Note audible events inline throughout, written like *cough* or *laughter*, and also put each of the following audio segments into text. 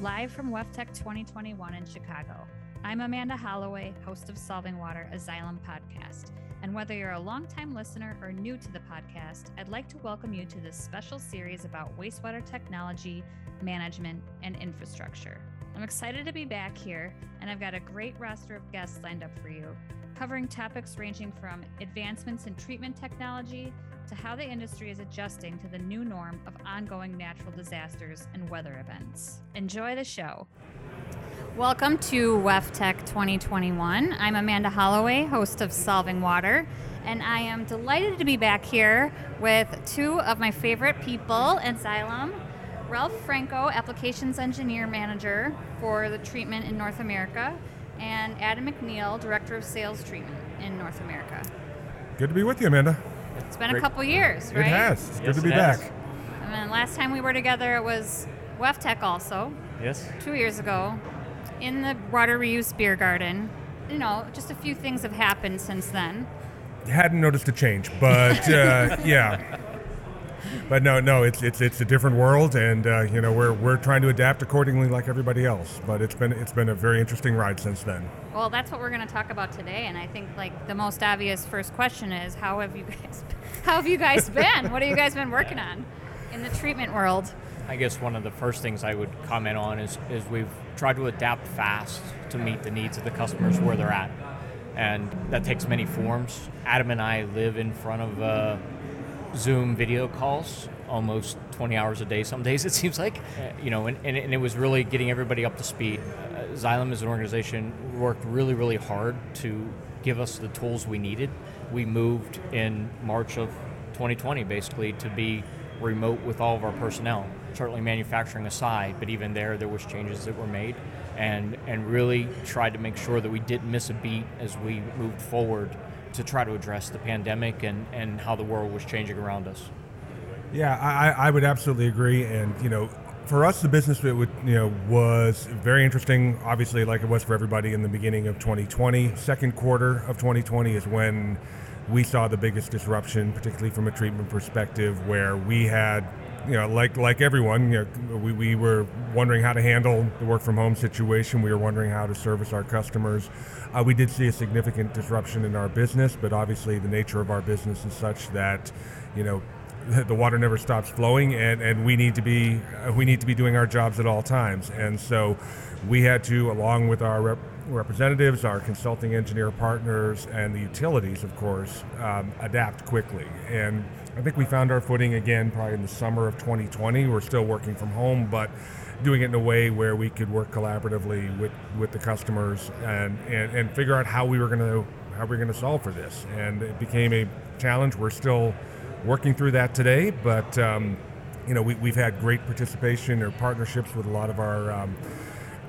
Live from WEFTEC 2021 in Chicago. I'm Amanda Holloway, host of Solving Water, a Xylem podcast. And whether you're a longtime listener or new to the podcast, I'd like to welcome you to this special series about wastewater technology, management, and infrastructure. I'm excited to be back here, and I've got a great roster of guests lined up for you, covering topics ranging from advancements in treatment technology to how the industry is adjusting to the new norm of ongoing natural disasters and weather events. Enjoy the show. Welcome to WEFTEC 2021. I'm Amanda Holloway, host of Solving Water, and I am delighted to be back here with two of my favorite people in Xylem. Ralph Franco, Applications Engineer Manager for the treatment in North America, and Adam McNeil, Director of Sales Treatment in North America. Good to be with you, Amanda. It's been a couple years, right? It has. It's Yes, good to be it has. back. And then last time we were together, it was WEFTEC also, Yes. two years ago, in the water reuse beer garden. You know, just a few things have happened since then. Hadn't noticed a change, but uh, *laughs* yeah. But no, no, it's it's it's a different world, and uh, you know we're we're trying to adapt accordingly, like everybody else. But it's been it's been a very interesting ride since then. Well, that's what we're going to talk about today, and I think like the most obvious first question is how have you *laughs* guys how have you guys been? what have you guys been working on in the treatment world? I guess one of the first things I would comment on is, is we've tried to adapt fast to meet the needs of the customers where they're at. And that takes many forms. Adam and I live in front of uh, Zoom video calls almost 20 hours a day some days *laughs* it seems like. You know and, and, and it was really getting everybody up to speed. Uh, xylem as an organization worked really really hard to give us the tools we needed. We moved in march of 2020 basically to be remote with all of our personnel certainly manufacturing aside but even there there was changes that were made and and really tried to make sure that we didn't miss a beat as we moved forward to try to address the pandemic and, and how the world was changing around us Yeah, I, I would absolutely agree. And you know, for us, the business would you know was very interesting. Obviously, like it was for everybody in the beginning of 2020. Second quarter of 2020 is when we saw the biggest disruption, particularly from a treatment perspective, where we had. You know, like like everyone, you know, we, we were wondering how to handle the work from home situation. We were wondering how to service our customers. Uh, we did see a significant disruption in our business, but obviously the nature of our business is such that, you know, *laughs* the water never stops flowing and, and we need to be uh, we need to be doing our jobs at all times and so we had to along with our rep- representatives our consulting engineer partners and the utilities of course um, adapt quickly and I think we found our footing again probably in the summer of 2020 we're still working from home but doing it in a way where we could work collaboratively with, with the customers and, and, and figure out how we were going to how we are going to solve for this. And it became a challenge. We're still working through that today, but um, you know we, we've had great participation or partnerships with a lot of our um,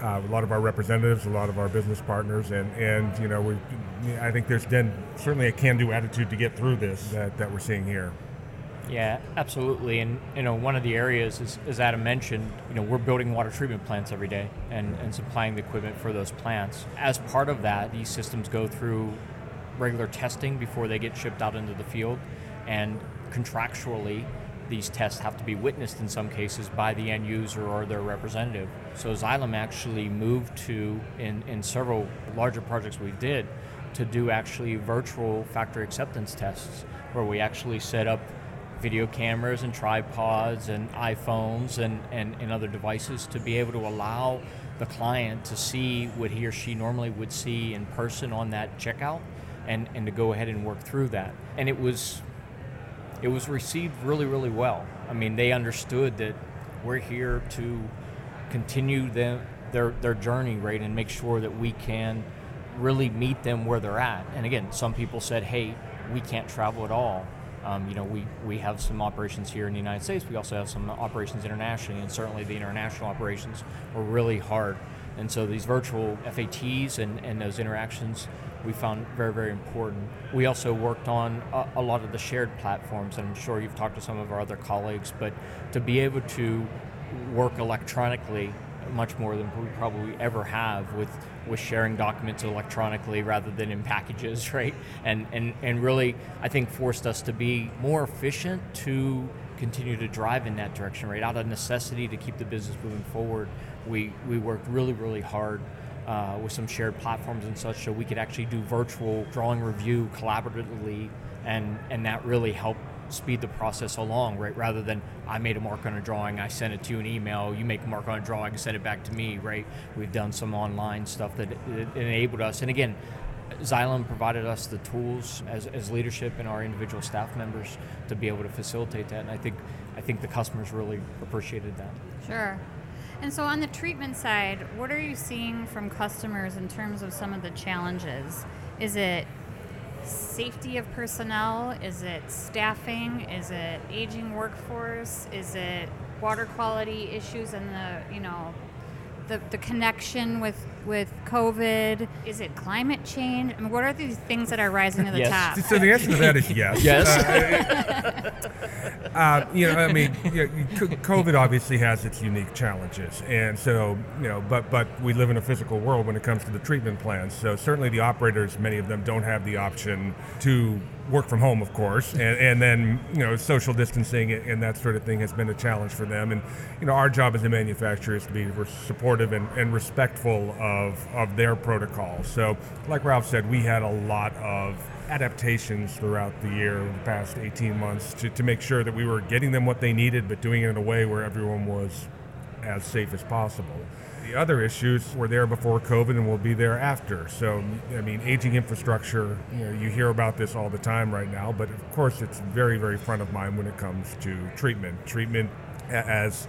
uh, a lot of our representatives, a lot of our business partners, and and you know we I think there's been certainly a can-do attitude to get through this that, that we're seeing here. Yeah, absolutely. And you know, one of the areas is, as Adam mentioned, you know, we're building water treatment plants every day and, and supplying the equipment for those plants. As part of that, these systems go through regular testing before they get shipped out into the field. And contractually, these tests have to be witnessed in some cases by the end user or their representative. So Xylem actually moved to, in, in several larger projects we did, to do actually virtual factory acceptance tests where we actually set up video cameras and tripods and iPhones and, and, and other devices to be able to allow the client to see what he or she normally would see in person on that checkout and, and to go ahead and work through that. And it was it was received really, really well. I mean, they understood that we're here to continue them, their, their journey, right, and make sure that we can really meet them where they're at. And again, some people said, hey, we can't travel at all. Um, you know, we, we have some operations here in the United States. We also have some operations internationally, and certainly the international operations were really hard. And so these virtual FATs and, and those interactions we found very, very important. We also worked on a, a lot of the shared platforms, and I'm sure you've talked to some of our other colleagues, but to be able to work electronically much more than we probably ever have with with sharing documents electronically rather than in packages, *laughs* right? And and and really, I think forced us to be more efficient to continue to drive in that direction, right? Out of necessity to keep the business moving forward, we, we worked really, really hard uh, with some shared platforms and such so we could actually do virtual drawing review collaboratively and, and that really helped speed the process along, right? Rather than I made a mark on a drawing, I sent it to you an email, you make a mark on a drawing, send it back to me, right? We've done some online stuff that enabled us. And again, Xylem provided us the tools as, as leadership and our individual staff members to be able to facilitate that. And I think I think the customers really appreciated that. Sure. And so on the treatment side, what are you seeing from customers in terms of some of the challenges? Is it safety of personnel? Is it staffing? Is it aging workforce? Is it water quality issues and the, you know, the, the connection with, with COVID? Is it climate change? I mean, what are these things that are rising to the yes. top? So the answer to that is yes. *laughs* yes. Uh, uh, you know, I mean, you know, COVID obviously has its unique challenges, and so you know, but but we live in a physical world when it comes to the treatment plans. So certainly the operators, many of them don't have the option to work from home, of course, and, and then you know social distancing and that sort of thing has been a challenge for them. And you know our job as a manufacturer is to be supportive and, and respectful of of their protocols. So, like Ralph said, we had a lot of adaptations throughout the year, the past 18 months, to, to make sure that we were getting them what they needed, but doing it in a way where everyone was as safe as possible. The other issues were there before COVID and will be there after. So, I mean, aging infrastructure, you know, you hear about this all the time right now, but of course it's very, very front of mind when it comes to treatment. Treatment as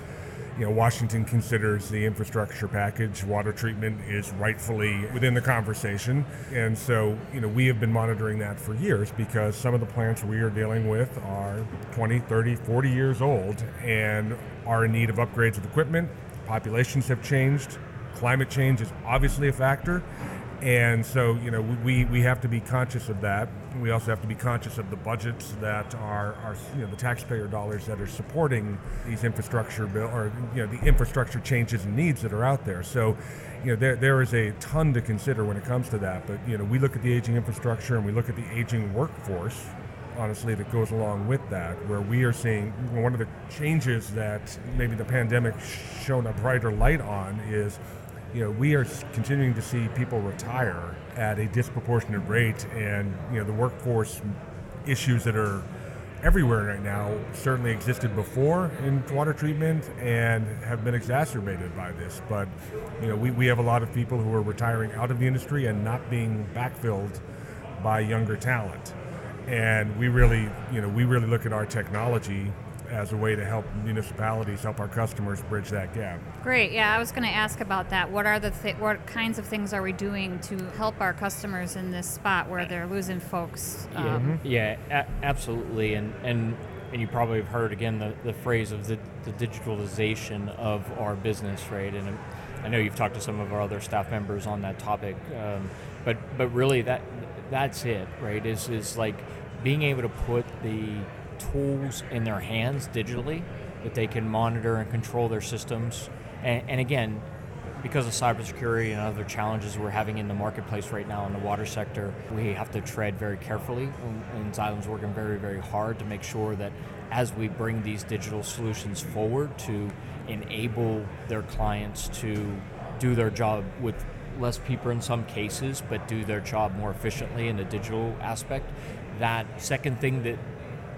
you know, Washington considers the infrastructure package, water treatment is rightfully within the conversation. And so, you know, we have been monitoring that for years because some of the plants we are dealing with are 20, 30, 40 years old and are in need of upgrades of equipment, populations have changed. Climate change is obviously a factor. And so, you know, we, we have to be conscious of that. We also have to be conscious of the budgets that are, are you know, the taxpayer dollars that are supporting these infrastructure bill or, you know, the infrastructure changes and needs that are out there. So, you know, there, there is a ton to consider when it comes to that. But, you know, we look at the aging infrastructure and we look at the aging workforce, honestly, that goes along with that, where we are seeing one of the changes that maybe the pandemic shone a brighter light on is, you know, we are continuing to see people retire at a disproportionate rate, and you know, the workforce issues that are everywhere right now certainly existed before in water treatment and have been exacerbated by this. But you know, we, we have a lot of people who are retiring out of the industry and not being backfilled by younger talent and we really, you know, we really look at our technology as a way to help municipalities help our customers bridge that gap. Great. Yeah, I was going to ask about that. What are the th- what kinds of things are we doing to help our customers in this spot where they're losing folks? Um, yeah, mm-hmm. yeah, a- absolutely. And and and you probably have heard again the, the phrase of the, the digitalization of our business, right? And I know you've talked to some of our other staff members on that topic, um, but but really that that's it, right? Is is like being able to put the tools in their hands digitally that they can monitor and control their systems. And, and again, because of cybersecurity and other challenges we're having in the marketplace right now in the water sector, we have to tread very carefully. And, Xylem's working very, very hard to make sure that as we bring these digital solutions forward to enable their clients to do their job with less people in some cases, but do their job more efficiently in the digital aspect. That second thing that,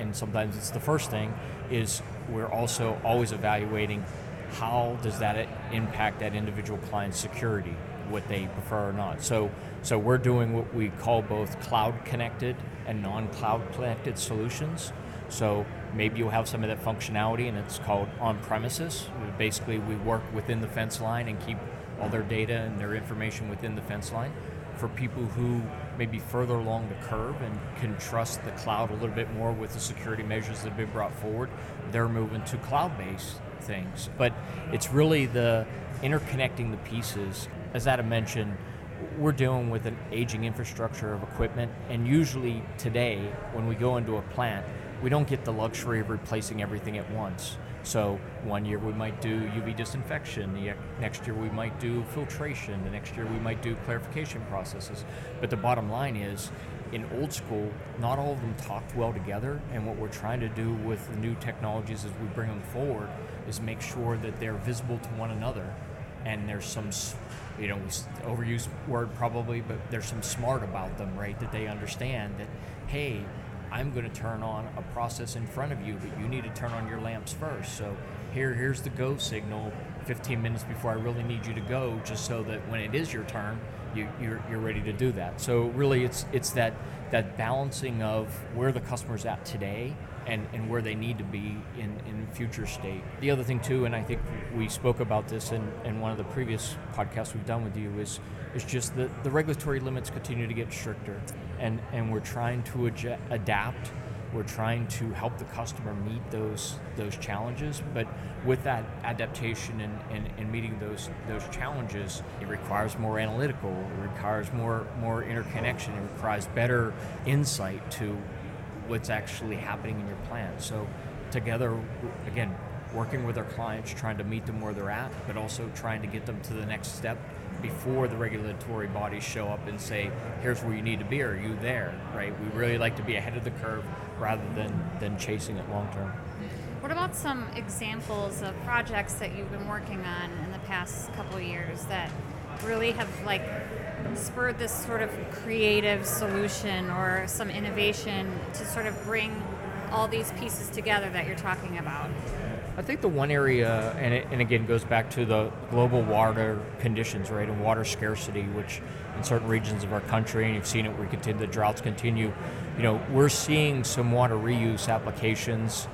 and sometimes it's the first thing, is we're also always evaluating how does that impact that individual client's security, what they prefer or not. So, so we're doing what we call both cloud connected and non-cloud connected solutions. So maybe you'll have some of that functionality and it's called on premises. Basically, we work within the fence line and keep all their data and their information within the fence line. For people who may be further along the curve and can trust the cloud a little bit more with the security measures that have been brought forward, they're moving to cloud based things. But it's really the interconnecting the pieces. As Adam mentioned, we're dealing with an aging infrastructure of equipment, and usually today, when we go into a plant, we don't get the luxury of replacing everything at once. So one year we might do UV disinfection, the next year we might do filtration, the next year we might do clarification processes. But the bottom line is, in old school, not all of them talked well together. And what we're trying to do with the new technologies as we bring them forward is make sure that they're visible to one another. And there's some, you know, overused word probably, but there's some smart about them, right? That they understand that, hey, I'm going to turn on a process in front of you, but you need to turn on your lamps first. So here, here's the go signal 15 minutes before I really need you to go, just so that when it is your turn, you, you're, you're ready to do that. So really, it's it's that that balancing of where the customer's at today and, and where they need to be in, in future state. The other thing too, and I think we spoke about this in, in one of the previous podcasts we've done with you, is is just that the regulatory limits continue to get stricter, and and we're trying to adapt we're trying to help the customer meet those those challenges, but with that adaptation and, and, and meeting those those challenges, it requires more analytical, it requires more more interconnection, it requires better insight to what's actually happening in your plant. So together, again, working with our clients, trying to meet them where they're at, but also trying to get them to the next step before the regulatory bodies show up and say, here's where you need to be, are you there, right? We really like to be ahead of the curve rather than, than chasing it long term. What about some examples of projects that you've been working on in the past couple years that really have like spurred this sort of creative solution or some innovation to sort of bring all these pieces together that you're talking about? I think the one area, and, it, and again goes back to the global water conditions, right, and water scarcity, which in certain regions of our country, and you've seen it, we continue, the droughts continue. You know, we're seeing some water reuse applications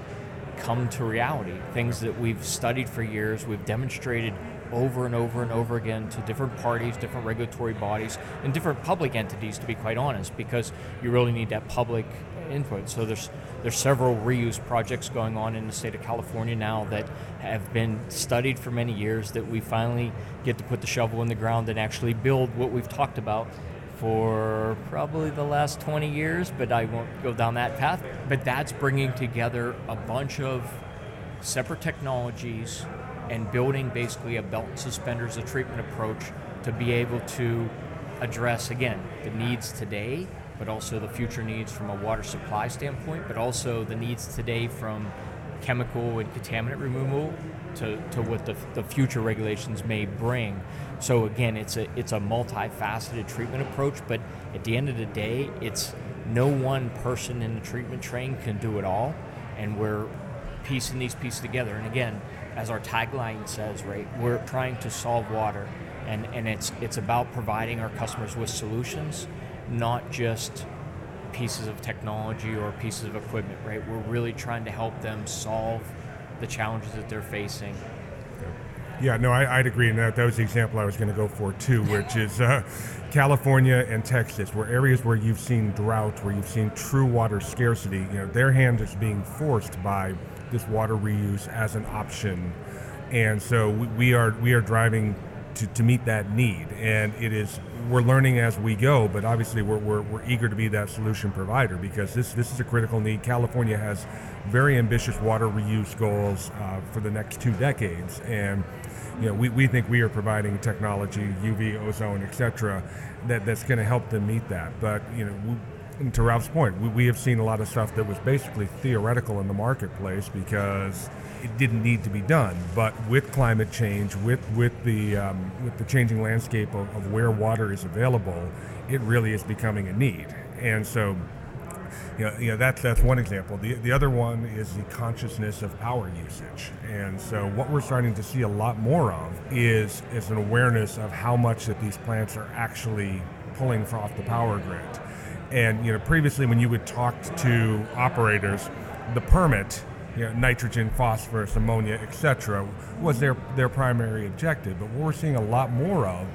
come to reality. Things that we've studied for years, we've demonstrated over and over and over again to different parties, different regulatory bodies, and different public entities, to be quite honest, because you really need that public input. So there's there's several reuse projects going on in the state of California now that have been studied for many years that we finally get to put the shovel in the ground and actually build what we've talked about for probably the last 20 years, but I won't go down that path. But that's bringing together a bunch of separate technologies and building basically a belt and suspenders of treatment approach to be able to address, again, the needs today but also the future needs from a water supply standpoint, but also the needs today from chemical and contaminant removal to, to what the, the future regulations may bring. So again, it's a it's a multifaceted treatment approach, but at the end of the day, it's no one person in the treatment train can do it all, and we're piecing these pieces together. And again, as our tagline says, right, we're trying to solve water, and and it's it's about providing our customers with solutions not just pieces of technology or pieces of equipment, right? We're really trying to help them solve the challenges that they're facing. Yeah, no, I, would agree. And that, that was the example I was going to go for too, which is uh, California and Texas, where areas where you've seen drought, where you've seen true water scarcity, you know, their hand is being forced by this water reuse as an option. And so we, we are we are driving to, to meet that need. And it is we're learning as we go, but obviously we're, we're, we're eager to be that solution provider because this this is a critical need. California has very ambitious water reuse goals uh, for the next two decades, and you know we, we think we are providing technology, UV, ozone, etc., that that's going to help them meet that. But you know. And to Ralph's point, we, we have seen a lot of stuff that was basically theoretical in the marketplace because it didn't need to be done. But with climate change, with with the um, with the changing landscape of, of where water is available, it really is becoming a need. And so, you know, you know that's that's one example. The the other one is the consciousness of power usage. And so, what we're starting to see a lot more of is is an awareness of how much that these plants are actually pulling off the power grid. And you know, previously when you would talk to operators, the permit you know, nitrogen, phosphorus, ammonia, etc., was their, their primary objective. But what we're seeing a lot more of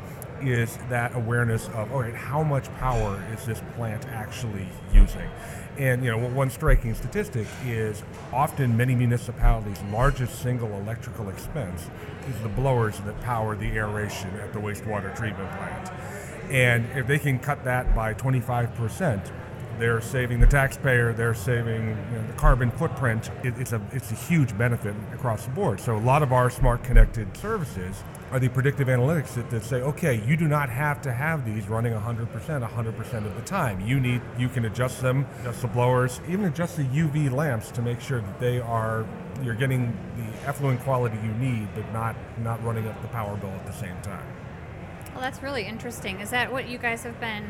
is that awareness of, all right, how much power is this plant actually using? And you know, one striking statistic is often many municipalities' largest single electrical expense is the blowers that power the aeration at the wastewater treatment plant. And if they can cut that by 25%, they're saving the taxpayer, they're saving you know, the carbon footprint. It, it's a it's a huge benefit across the board. So a lot of our smart connected services are the predictive analytics that, that say, okay, you do not have to have these running 100% 100% of the time. You need you can adjust them, adjust the blowers, even adjust the UV lamps to make sure that they are you're getting the effluent quality you need, but not not running up the power bill at the same time. Well, that's really interesting. Is that what you guys have been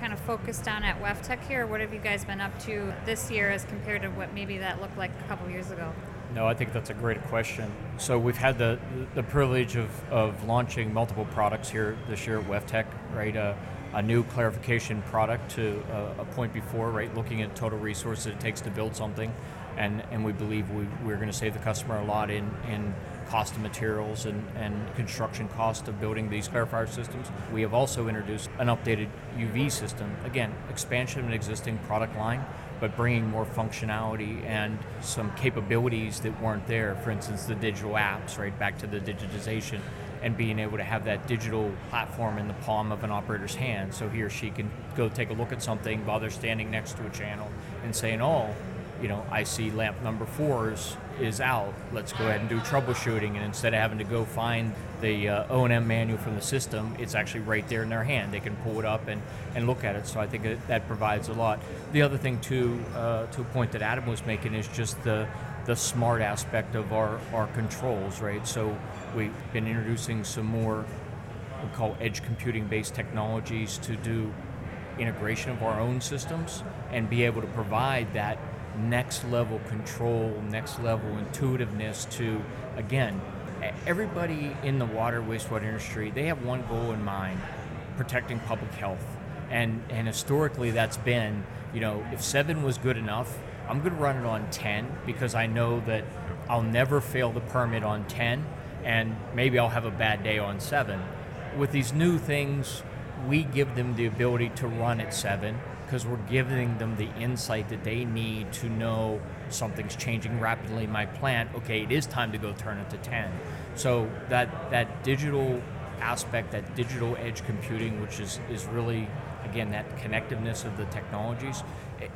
kind of focused on at WEFTEC here? What have you guys been up to this year as compared to what maybe that looked like a couple years ago? No, I think that's a great question. So we've had the the privilege of, of launching multiple products here this year at WEFTEC, right? Uh, a new clarification product to uh, a point before, right? Looking at total resources it takes to build something, and, and we believe we, we're going to save the customer a lot in, in cost of materials and, and construction cost of building these clarifier systems. We have also introduced an updated UV system. Again, expansion of an existing product line, but bringing more functionality and some capabilities that weren't there. For instance, the digital apps, right? Back to the digitization and being able to have that digital platform in the palm of an operator's hand so he or she can go take a look at something while they're standing next to a channel and saying, oh, you know, I see lamp number four is, is out. Let's go ahead and do troubleshooting. And instead of having to go find the uh, O&M manual from the system, it's actually right there in their hand. They can pull it up and, and look at it. So I think that, that provides a lot. The other thing, too, uh, to a point that Adam was making, is just the, the smart aspect of our, our controls, right? So we've been introducing some more we call edge computing based technologies to do integration of our own systems and be able to provide that next level control, next level intuitiveness to, again, everybody in the water wastewater industry, they have one goal in mind protecting public health. And, and historically, that's been, you know, if seven was good enough, I'm going to run it on 10 because I know that I'll never fail the permit on 10 and maybe I'll have a bad day on seven. With these new things, we give them the ability to run at seven because we're giving them the insight that they need to know something's changing rapidly in my plant. Okay, it is time to go turn it to 10. So that that digital aspect, that digital edge computing, which is, is really again that connectiveness of the technologies,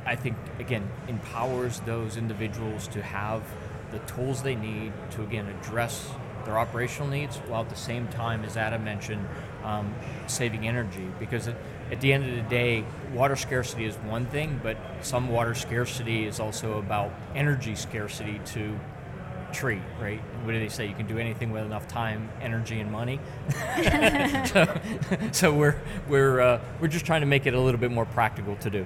I think again empowers those individuals to have the tools they need to again address their operational needs while at the same time, as Adam mentioned, um, saving energy because. It, at the end of the day, water scarcity is one thing, but some water scarcity is also about energy scarcity to treat, right? What do they say? You can do anything with enough time, energy, and money. so, *laughs* so, we're we're uh, we're just trying to make it a little bit more practical to do.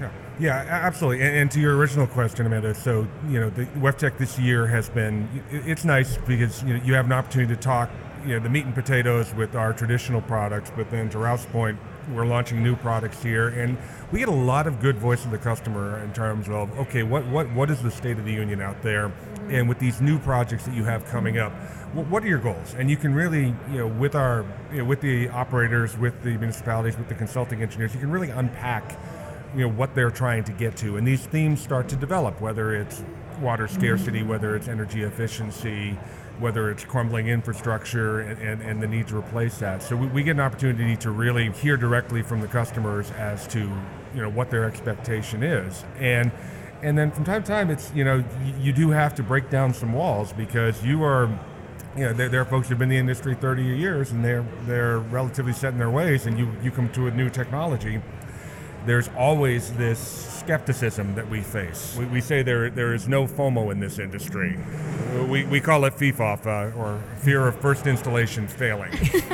Yeah, yeah absolutely. And, and, to your original question, Amanda, so you know, the WEFTEC this year has been it's nice because you know you have an opportunity to talk you know the meat and potatoes with our traditional products, but then to Ralph's point, we're launching new products here, and we get a lot of good voice of the customer in terms of okay, what what what is the state of the union out there, and with these new projects that you have coming up, what, what are your goals? And you can really, you know, with our you know, with the operators, with the municipalities, with the consulting engineers, you can really unpack, you know, what they're trying to get to, and these themes start to develop, whether it's water scarcity, whether it's energy efficiency whether it's crumbling infrastructure and, and, and, the need to replace that. So we, we, get an opportunity to really hear directly from the customers as to you know what their expectation is. And and then from time to time it's you know you, do have to break down some walls because you are you know, there, there, are folks who've been in the industry 30 years and they're they're relatively set in their ways, and you, you come to a new technology there's always this skepticism that we face. We, we say there, there is no FOMO in this industry. We, we call it FIFOF, uh, or fear of first installation failing. *laughs*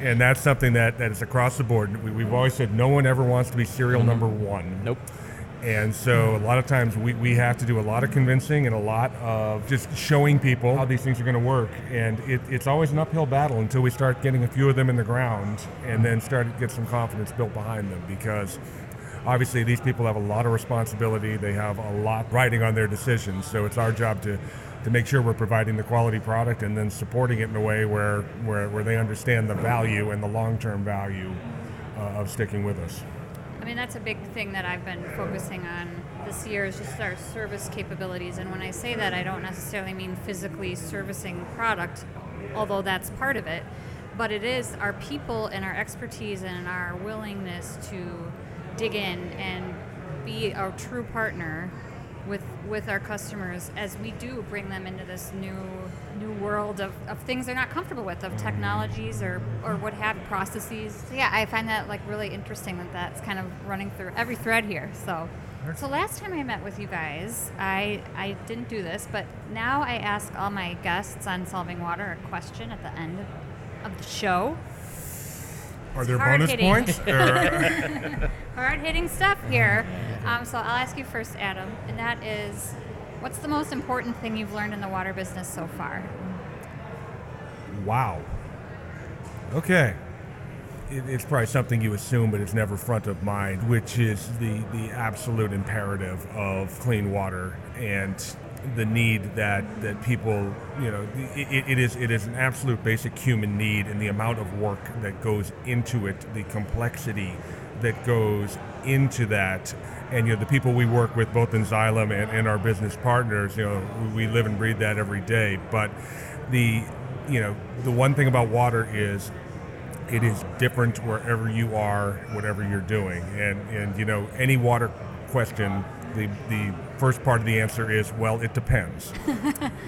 and that's something that, that is across the board. We, we've always said no one ever wants to be serial mm-hmm. number one. Nope. And so a lot of times we, we have to do a lot of convincing and a lot of just showing people how these things are going to work. And it, it's always an uphill battle until we start getting a few of them in the ground and then start to get some confidence built behind them because obviously these people have a lot of responsibility. They have a lot riding on their decisions. So it's our job to, to make sure we're providing the quality product and then supporting it in a way where, where, where they understand the value and the long-term value uh, of sticking with us. I mean, that's a big thing that I've been focusing on this year is just our service capabilities. And when I say that, I don't necessarily mean physically servicing product, although that's part of it. But it is our people and our expertise and our willingness to dig in and be a true partner with with our customers as we do bring them into this new new world of, of things they're not comfortable with of technologies or or what have processes so yeah i find that like really interesting that that's kind of running through every thread here so so last time i met with you guys i i didn't do this but now i ask all my guests on solving water a question at the end of the show Are there hard bonus hitting. points? *laughs* Hard hitting stuff here. *laughs* Um, so I'll ask you first, Adam, and that is what's the most important thing you've learned in the water business so far? wow. Okay. It, it's probably something you assume, but it's never front of mind, which is the, the absolute imperative of clean water and the need that, that people, you know, it, it is it is an absolute basic human need, and the amount of work that goes into it, the complexity that goes into that, and you know, the people we work with, both in Xylem and, and our business partners, you know, we live and breathe that every day. But the, you know, the one thing about water is it is different wherever you are, whatever you're doing. And, and you know, any water question, the, the first part of the answer is, well, it depends. *laughs*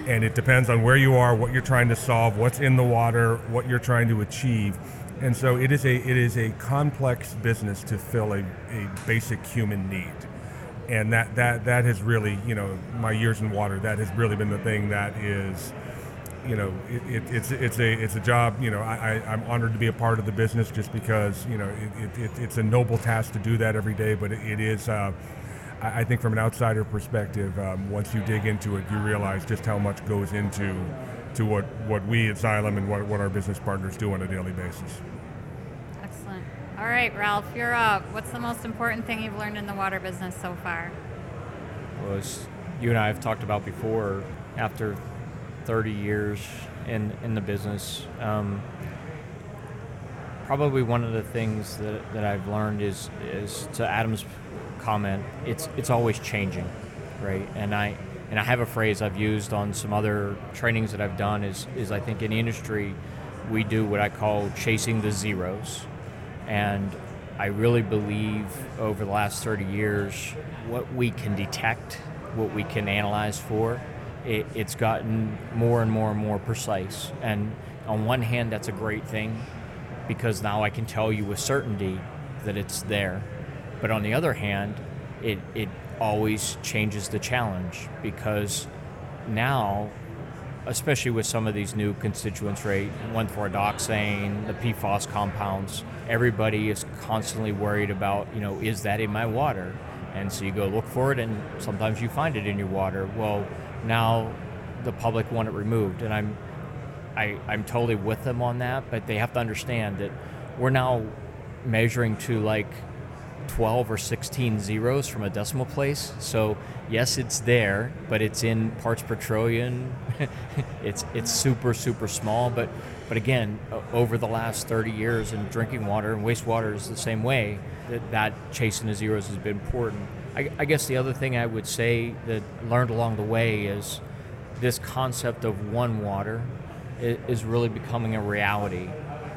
and it depends on where you are, what you're trying to solve, what's in the water, what you're trying to achieve. And so it is a, it is a complex business to fill a, a basic human need. And that, that, that has really, you know, my years in water, that has really been the thing that is, you know, it, it, it's it's a it's a job. You know, I, I I'm honored to be a part of the business just because you know it, it, it it's a noble task to do that every day. But it, is, uh, I, I think, from an outsider perspective, um, once you dig into it, you realize just how much goes into to what what we at Xylem and what what our business partners do on a daily basis. Excellent. All right, Ralph, you're up. What's the most important thing you've learned in the water business so far? was you and I have talked about before. After 30 years in in the business, um, probably one of the things that, that I've learned is is to Adam's comment. It's it's always changing, right? And I and I have a phrase I've used on some other trainings that I've done is is I think in industry we do what I call chasing the zeros, and I really believe over the last 30 years what we can detect, what we can analyze for, it, it's gotten more and more and more precise. And on one hand, that's a great thing because now I can tell you with certainty that it's there. But on the other hand, it, it always changes the challenge because now, especially with some of these new constituents, right, 1,4-dioxane, the PFAS compounds, everybody is constantly worried about, you know, is that in my water? And so you go look for it, and sometimes you find it in your water. Well, now the public want it removed, and I'm I, I'm totally with them on that, but they have to understand that we're now measuring to like 12 or 16 zeros from a decimal place. So yes, it's there, but it's in parts per trillion. *laughs* it's it's super super small, but but again, over the last 30 years in drinking water and wastewater is the same way. That that chasing the zeros has been important. I, I guess the other thing I would say that learned along the way is this concept of one water is really becoming a reality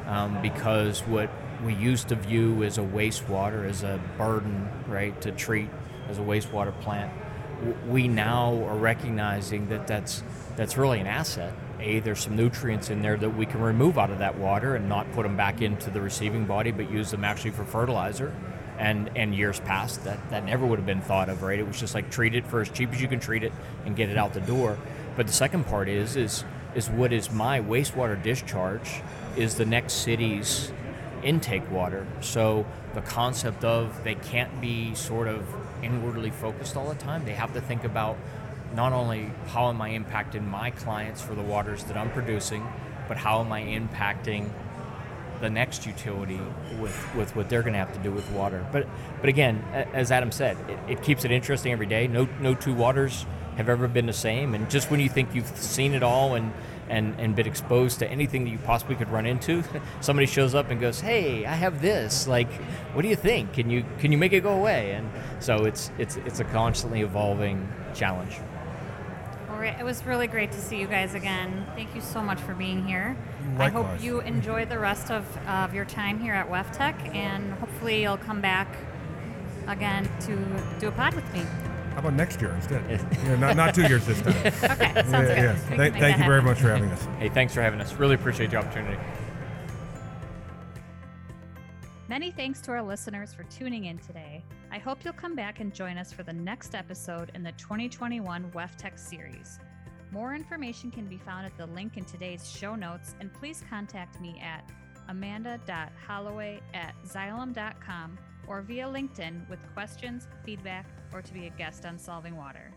um, because what we used to view as a wastewater as a burden, right, to treat as a wastewater plant, we now are recognizing that that's that's really an asset. A, there's some nutrients in there that we can remove out of that water and not put them back into the receiving body, but use them actually for fertilizer. And and years past, that that never would have been thought of, right? It was just like treat it for as cheap as you can treat it and get it out the door. But the second part is is is what is my wastewater discharge is the next city's intake water. So the concept of they can't be sort of inwardly focused all the time. They have to think about not only how am I impacting my clients for the waters that I'm producing, but how am I impacting the next utility with, with what they're going to have to do with water. But but again, as Adam said, it, it keeps it interesting every day. No no two waters have ever been the same. And just when you think you've seen it all and and, and been exposed to anything that you possibly could run into, *laughs* somebody shows up and goes, "Hey, I have this. Like, what do you think? Can you can you make it go away?" And so it's it's it's a constantly evolving challenge. All right, it was really great to see you guys again. Thank you so much for being here. I hope you enjoy the rest of, of your time here at WEFTEC, and hopefully you'll come back again to do a pod with me. How about next year instead? yeah, not, not two years this time. *laughs* Okay, sounds Yeah, good. yeah. We can Thank, make thank you very much for having us. Hey, thanks for having us. Really appreciate the opportunity. Many thanks to our listeners for tuning in today. I hope you'll come back and join us for the next episode in the 2021 WEFTEC series. More information can be found at the link in today's show notes, and please contact me at amanda.holloway at xylem.com or via LinkedIn with questions, feedback, or to be a guest on Solving Water.